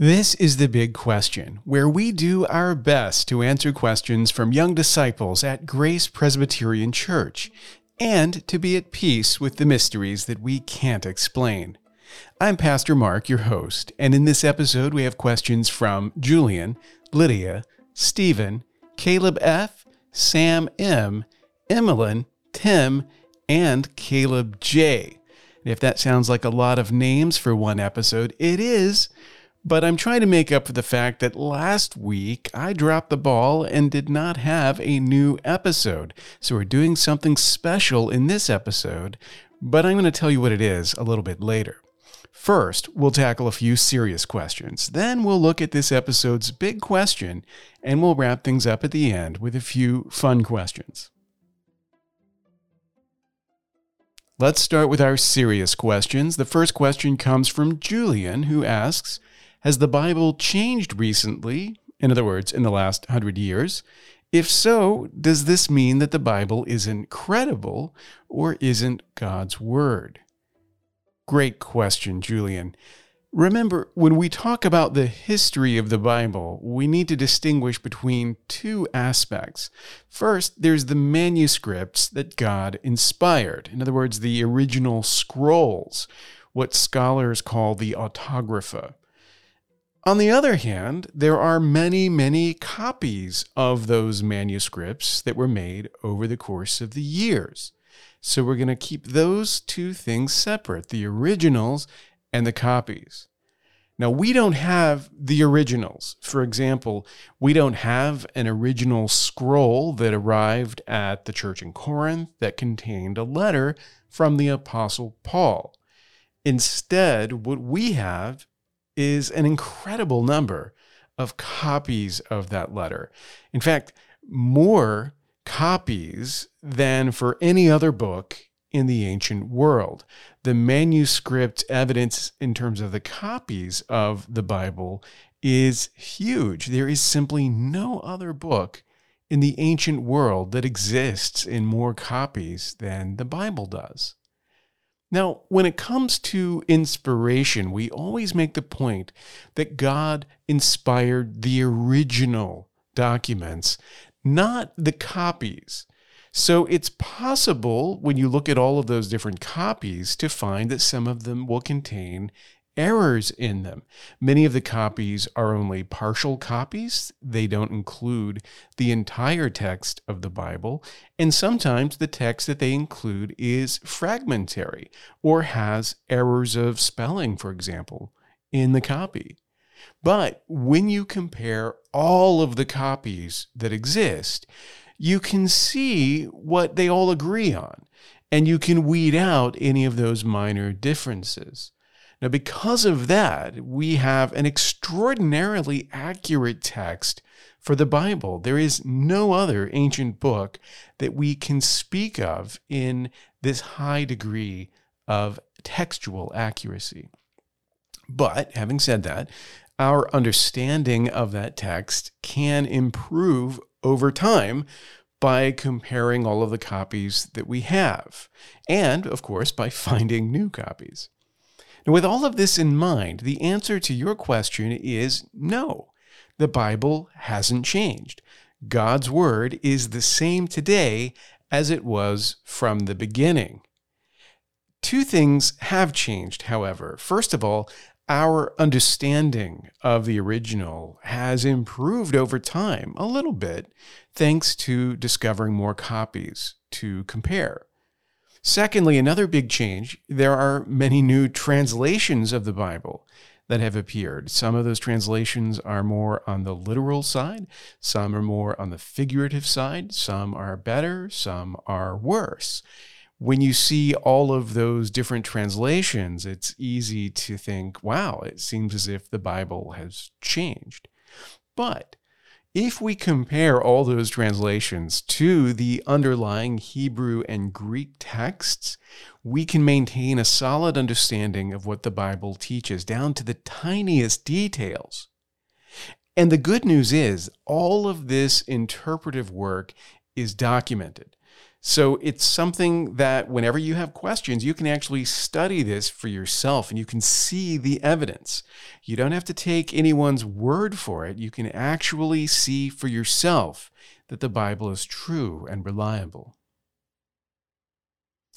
This is the big question, where we do our best to answer questions from young disciples at Grace Presbyterian Church and to be at peace with the mysteries that we can't explain. I'm Pastor Mark, your host, and in this episode we have questions from Julian, Lydia, Stephen, Caleb F., Sam M., Emmeline, Tim, and Caleb J. If that sounds like a lot of names for one episode, it is. But I'm trying to make up for the fact that last week I dropped the ball and did not have a new episode. So we're doing something special in this episode, but I'm going to tell you what it is a little bit later. First, we'll tackle a few serious questions. Then we'll look at this episode's big question, and we'll wrap things up at the end with a few fun questions. Let's start with our serious questions. The first question comes from Julian, who asks has the Bible changed recently? In other words, in the last hundred years? If so, does this mean that the Bible isn't credible or isn't God's Word? Great question, Julian. Remember, when we talk about the history of the Bible, we need to distinguish between two aspects. First, there's the manuscripts that God inspired, in other words, the original scrolls, what scholars call the autographa. On the other hand, there are many, many copies of those manuscripts that were made over the course of the years. So we're going to keep those two things separate the originals and the copies. Now, we don't have the originals. For example, we don't have an original scroll that arrived at the church in Corinth that contained a letter from the Apostle Paul. Instead, what we have is an incredible number of copies of that letter. In fact, more copies than for any other book in the ancient world. The manuscript evidence in terms of the copies of the Bible is huge. There is simply no other book in the ancient world that exists in more copies than the Bible does. Now, when it comes to inspiration, we always make the point that God inspired the original documents, not the copies. So it's possible when you look at all of those different copies to find that some of them will contain errors in them. Many of the copies are only partial copies, they don't include the entire text of the Bible, and sometimes the text that they include is fragmentary or has errors of spelling, for example, in the copy. But when you compare all of the copies that exist, you can see what they all agree on, and you can weed out any of those minor differences. Now, because of that, we have an extraordinarily accurate text for the Bible. There is no other ancient book that we can speak of in this high degree of textual accuracy. But having said that, our understanding of that text can improve over time by comparing all of the copies that we have, and of course, by finding new copies. Now, with all of this in mind, the answer to your question is no. The Bible hasn't changed. God's Word is the same today as it was from the beginning. Two things have changed, however. First of all, our understanding of the original has improved over time a little bit, thanks to discovering more copies to compare. Secondly, another big change there are many new translations of the Bible that have appeared. Some of those translations are more on the literal side, some are more on the figurative side, some are better, some are worse. When you see all of those different translations, it's easy to think, wow, it seems as if the Bible has changed. But if we compare all those translations to the underlying Hebrew and Greek texts, we can maintain a solid understanding of what the Bible teaches down to the tiniest details. And the good news is, all of this interpretive work is documented. So it's something that whenever you have questions, you can actually study this for yourself and you can see the evidence. You don't have to take anyone's word for it. You can actually see for yourself that the Bible is true and reliable.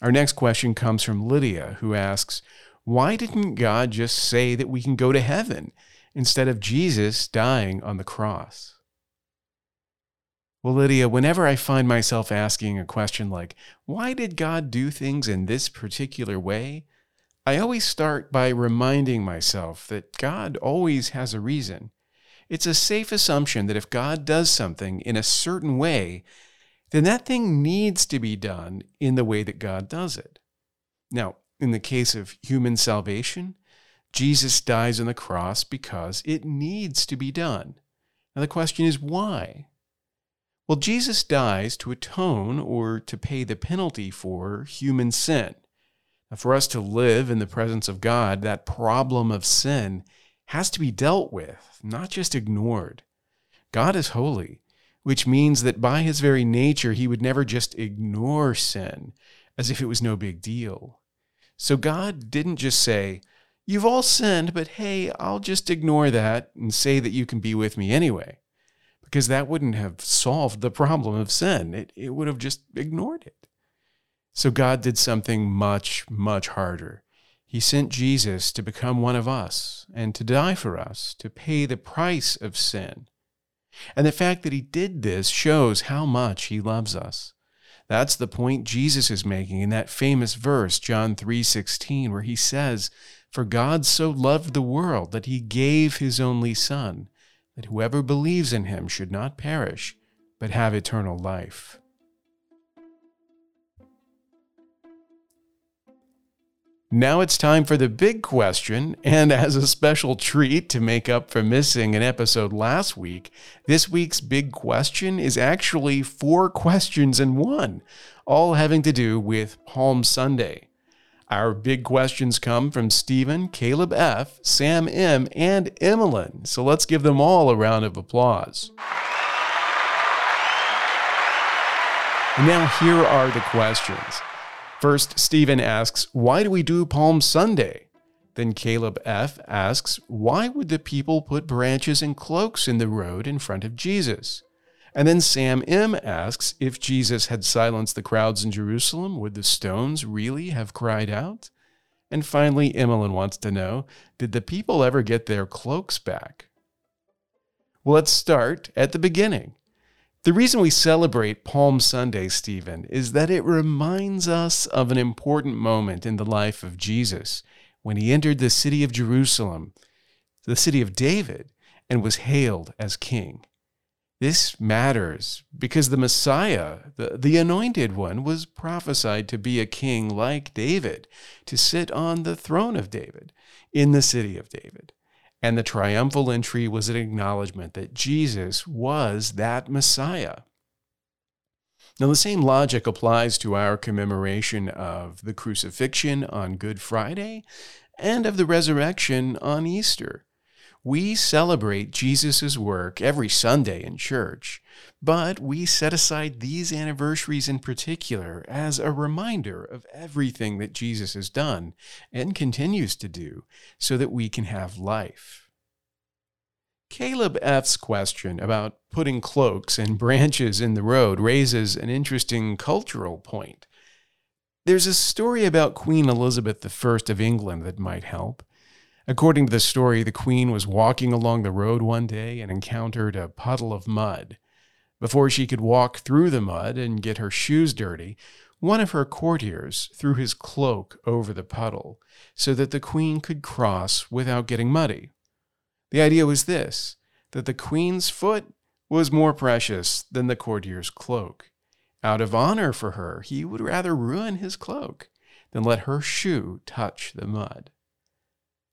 Our next question comes from Lydia, who asks, Why didn't God just say that we can go to heaven instead of Jesus dying on the cross? Well, Lydia, whenever I find myself asking a question like, why did God do things in this particular way? I always start by reminding myself that God always has a reason. It's a safe assumption that if God does something in a certain way, then that thing needs to be done in the way that God does it. Now, in the case of human salvation, Jesus dies on the cross because it needs to be done. Now, the question is why? Well, Jesus dies to atone or to pay the penalty for human sin. For us to live in the presence of God, that problem of sin has to be dealt with, not just ignored. God is holy, which means that by his very nature, he would never just ignore sin as if it was no big deal. So God didn't just say, You've all sinned, but hey, I'll just ignore that and say that you can be with me anyway because that wouldn't have solved the problem of sin. It, it would have just ignored it. So God did something much, much harder. He sent Jesus to become one of us and to die for us, to pay the price of sin. And the fact that he did this shows how much he loves us. That's the point Jesus is making in that famous verse, John 3:16, where he says, "For God so loved the world that he gave his only son, that whoever believes in him should not perish, but have eternal life. Now it's time for the big question, and as a special treat to make up for missing an episode last week, this week's big question is actually four questions in one, all having to do with Palm Sunday. Our big questions come from Stephen, Caleb F., Sam M., and Emmeline. So let's give them all a round of applause. And now here are the questions. First, Stephen asks, Why do we do Palm Sunday? Then Caleb F. asks, Why would the people put branches and cloaks in the road in front of Jesus? And then Sam M asks if Jesus had silenced the crowds in Jerusalem, would the stones really have cried out? And finally, Emmeline wants to know did the people ever get their cloaks back? Well, let's start at the beginning. The reason we celebrate Palm Sunday, Stephen, is that it reminds us of an important moment in the life of Jesus when he entered the city of Jerusalem, the city of David, and was hailed as king. This matters because the Messiah, the, the anointed one, was prophesied to be a king like David, to sit on the throne of David in the city of David. And the triumphal entry was an acknowledgement that Jesus was that Messiah. Now, the same logic applies to our commemoration of the crucifixion on Good Friday and of the resurrection on Easter. We celebrate Jesus' work every Sunday in church, but we set aside these anniversaries in particular as a reminder of everything that Jesus has done and continues to do so that we can have life. Caleb F.'s question about putting cloaks and branches in the road raises an interesting cultural point. There's a story about Queen Elizabeth I of England that might help. According to the story, the queen was walking along the road one day and encountered a puddle of mud. Before she could walk through the mud and get her shoes dirty, one of her courtiers threw his cloak over the puddle so that the queen could cross without getting muddy. The idea was this that the queen's foot was more precious than the courtier's cloak. Out of honor for her, he would rather ruin his cloak than let her shoe touch the mud.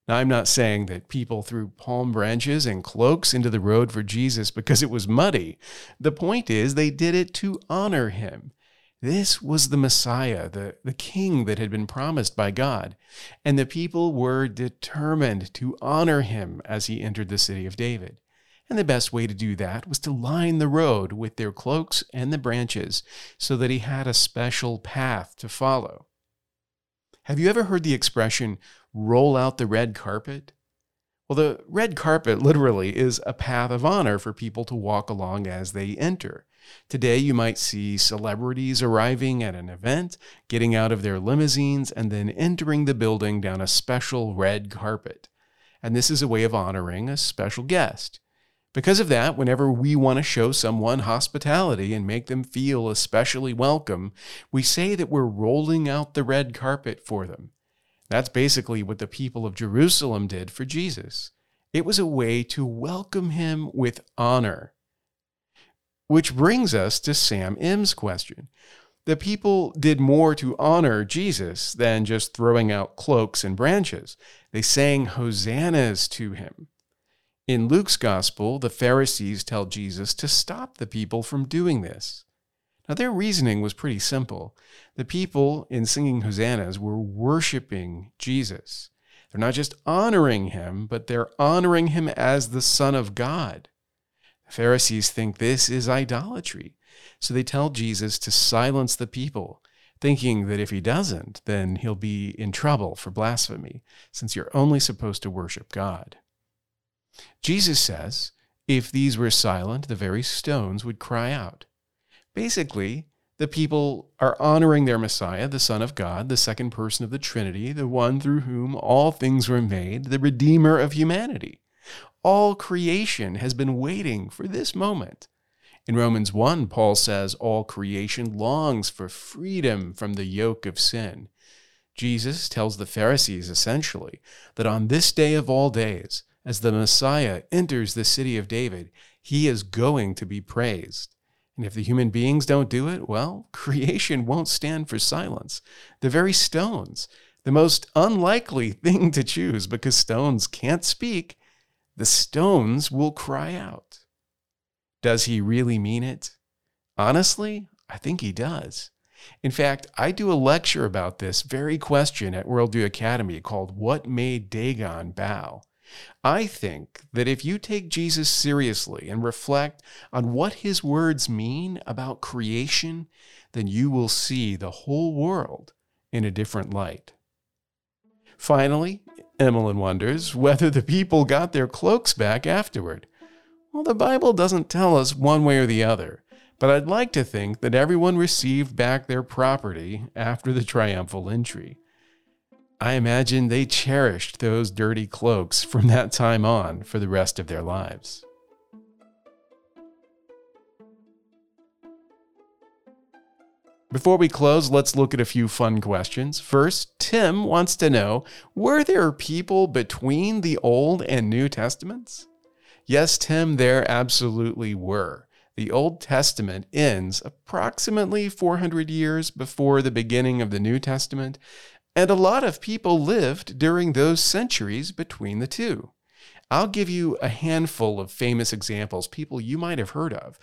Now, I'm not saying that people threw palm branches and cloaks into the road for Jesus because it was muddy. The point is, they did it to honor him. This was the Messiah, the, the king that had been promised by God. And the people were determined to honor him as he entered the city of David. And the best way to do that was to line the road with their cloaks and the branches so that he had a special path to follow. Have you ever heard the expression, roll out the red carpet? Well, the red carpet literally is a path of honor for people to walk along as they enter. Today, you might see celebrities arriving at an event, getting out of their limousines, and then entering the building down a special red carpet. And this is a way of honoring a special guest. Because of that, whenever we want to show someone hospitality and make them feel especially welcome, we say that we're rolling out the red carpet for them. That's basically what the people of Jerusalem did for Jesus. It was a way to welcome him with honor. Which brings us to Sam M's question. The people did more to honor Jesus than just throwing out cloaks and branches. They sang hosannas to him. In Luke's gospel, the Pharisees tell Jesus to stop the people from doing this. Now, their reasoning was pretty simple. The people, in singing hosannas, were worshiping Jesus. They're not just honoring him, but they're honoring him as the Son of God. The Pharisees think this is idolatry, so they tell Jesus to silence the people, thinking that if he doesn't, then he'll be in trouble for blasphemy, since you're only supposed to worship God. Jesus says, if these were silent, the very stones would cry out. Basically, the people are honoring their Messiah, the Son of God, the second person of the Trinity, the one through whom all things were made, the Redeemer of humanity. All creation has been waiting for this moment. In Romans 1, Paul says, All creation longs for freedom from the yoke of sin. Jesus tells the Pharisees essentially that on this day of all days, as the Messiah enters the city of David, he is going to be praised. And if the human beings don't do it, well, creation won't stand for silence. The very stones, the most unlikely thing to choose because stones can't speak, the stones will cry out. Does he really mean it? Honestly, I think he does. In fact, I do a lecture about this very question at Worldview Academy called What Made Dagon Bow? I think that if you take Jesus seriously and reflect on what his words mean about creation, then you will see the whole world in a different light. Finally, Emmeline wonders whether the people got their cloaks back afterward. Well, the Bible doesn't tell us one way or the other, but I'd like to think that everyone received back their property after the triumphal entry. I imagine they cherished those dirty cloaks from that time on for the rest of their lives. Before we close, let's look at a few fun questions. First, Tim wants to know Were there people between the Old and New Testaments? Yes, Tim, there absolutely were. The Old Testament ends approximately 400 years before the beginning of the New Testament, and a lot of people lived during those centuries between the two. I'll give you a handful of famous examples, people you might have heard of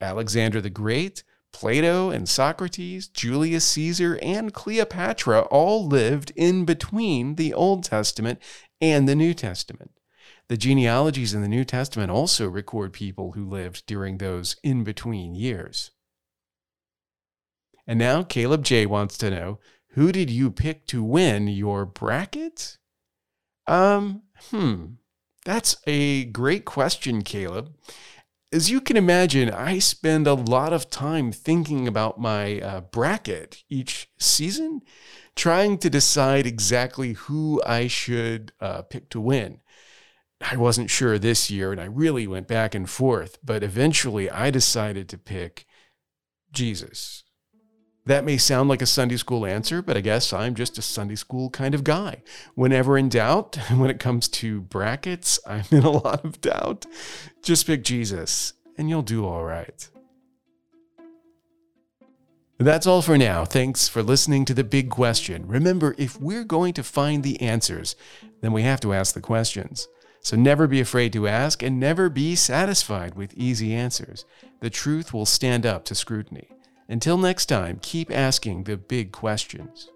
Alexander the Great, Plato and Socrates, Julius Caesar, and Cleopatra all lived in between the Old Testament and the New Testament. The genealogies in the New Testament also record people who lived during those in between years. And now Caleb J wants to know who did you pick to win your bracket? Um, hmm. That's a great question, Caleb. As you can imagine, I spend a lot of time thinking about my uh, bracket each season, trying to decide exactly who I should uh, pick to win. I wasn't sure this year, and I really went back and forth, but eventually I decided to pick Jesus. That may sound like a Sunday school answer, but I guess I'm just a Sunday school kind of guy. Whenever in doubt, when it comes to brackets, I'm in a lot of doubt. Just pick Jesus, and you'll do all right. That's all for now. Thanks for listening to the big question. Remember, if we're going to find the answers, then we have to ask the questions. So never be afraid to ask and never be satisfied with easy answers. The truth will stand up to scrutiny. Until next time, keep asking the big questions.